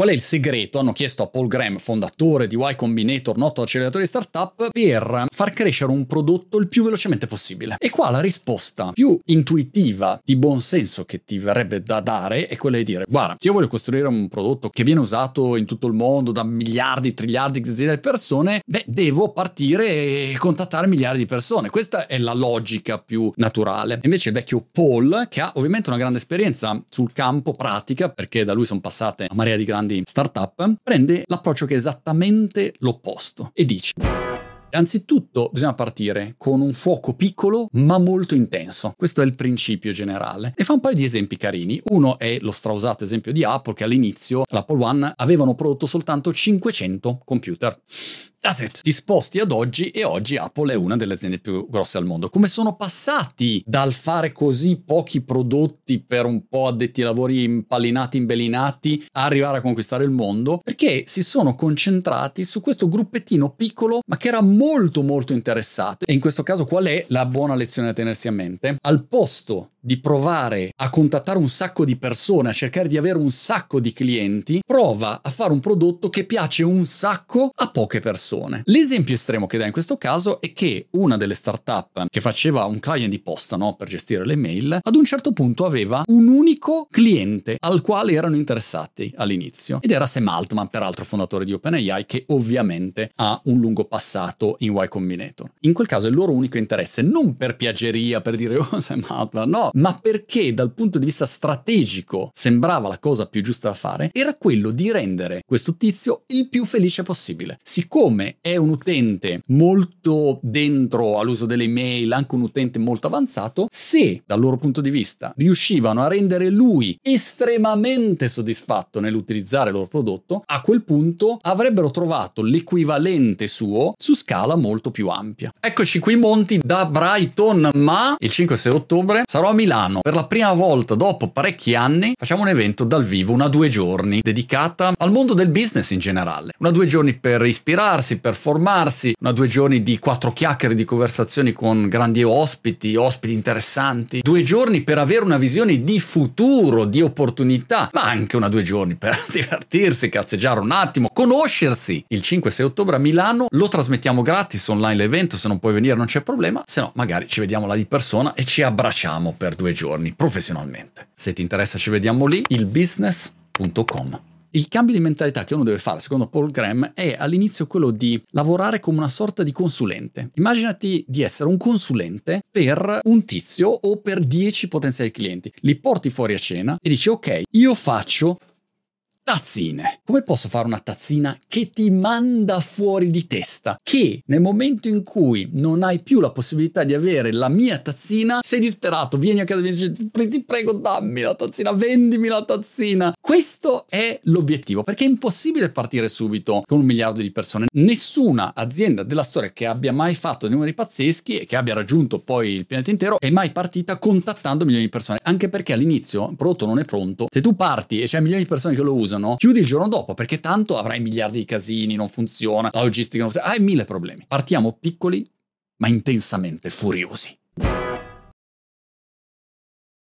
Qual è il segreto? Hanno chiesto a Paul Graham, fondatore di Y Combinator, noto acceleratore di startup, per far crescere un prodotto il più velocemente possibile. E qua la risposta più intuitiva, di buon senso che ti verrebbe da dare è quella di dire, guarda, se io voglio costruire un prodotto che viene usato in tutto il mondo da miliardi, triliardi di persone, beh, devo partire e contattare miliardi di persone. Questa è la logica più naturale. Invece il vecchio Paul, che ha ovviamente una grande esperienza sul campo pratica, perché da lui sono passate una marea di grandi startup, prende l'approccio che è esattamente l'opposto e dice Anzitutto bisogna partire con un fuoco piccolo ma molto intenso. Questo è il principio generale. E fa un paio di esempi carini. Uno è lo strausato esempio di Apple che all'inizio l'Apple One avevano prodotto soltanto 500 computer. That's it. Disposti ad oggi e oggi Apple è una delle aziende più grosse al mondo. Come sono passati dal fare così pochi prodotti per un po' addetti ai lavori impallinati, imbelinati, a arrivare a conquistare il mondo? Perché si sono concentrati su questo gruppettino piccolo ma che era molto molto interessato. E in questo caso qual è la buona lezione da tenersi a mente? Al posto di provare a contattare un sacco di persone, a cercare di avere un sacco di clienti, prova a fare un prodotto che piace un sacco a poche persone. L'esempio estremo che dà in questo caso è che una delle startup che faceva un client di posta no, per gestire le mail, ad un certo punto aveva un unico cliente al quale erano interessati all'inizio ed era Sam Altman, peraltro fondatore di OpenAI, che ovviamente ha un lungo passato in Y Combinator. In quel caso il loro unico interesse, non per piaggeria, per dire oh Sam Altman, no, ma perché dal punto di vista strategico sembrava la cosa più giusta da fare, era quello di rendere questo tizio il più felice possibile. Siccome è un utente molto dentro all'uso delle email, anche un utente molto avanzato, se dal loro punto di vista riuscivano a rendere lui estremamente soddisfatto nell'utilizzare il loro prodotto, a quel punto avrebbero trovato l'equivalente suo su scala molto più ampia. Eccoci qui Monti da Brighton, ma il 5-6 ottobre sarò a Milano. Per la prima volta dopo parecchi anni facciamo un evento dal vivo, una due giorni, dedicata al mondo del business in generale. Una due giorni per ispirarsi, per formarsi, una due giorni di quattro chiacchiere, di conversazioni con grandi ospiti, ospiti interessanti. Due giorni per avere una visione di futuro, di opportunità, ma anche una due giorni per divertirsi, cazzeggiare un attimo, conoscersi. Il 5-6 ottobre a Milano lo trasmettiamo gratis online l'evento, se non puoi venire non c'è problema, se no magari ci vediamo là di persona e ci abbracciamo per per due giorni professionalmente. Se ti interessa ci vediamo lì, ilbusiness.com. Il cambio di mentalità che uno deve fare, secondo Paul Graham, è all'inizio quello di lavorare come una sorta di consulente. Immaginati di essere un consulente per un tizio o per 10 potenziali clienti. Li porti fuori a cena e dici ok, io faccio tazzine. Come posso fare una tazzina che ti manda fuori di testa? Che nel momento in cui non hai più la possibilità di avere la mia tazzina, sei disperato, vieni a casa e dici ti prego dammi la tazzina, vendimi la tazzina. Questo è l'obiettivo, perché è impossibile partire subito con un miliardo di persone. Nessuna azienda della storia che abbia mai fatto numeri pazzeschi e che abbia raggiunto poi il pianeta intero è mai partita contattando milioni di persone, anche perché all'inizio il prodotto non è pronto. Se tu parti e c'è milioni di persone che lo usano, usano, chiudi il giorno dopo perché tanto avrai miliardi di casini, non funziona, la logistica non funziona, hai mille problemi. Partiamo piccoli ma intensamente furiosi.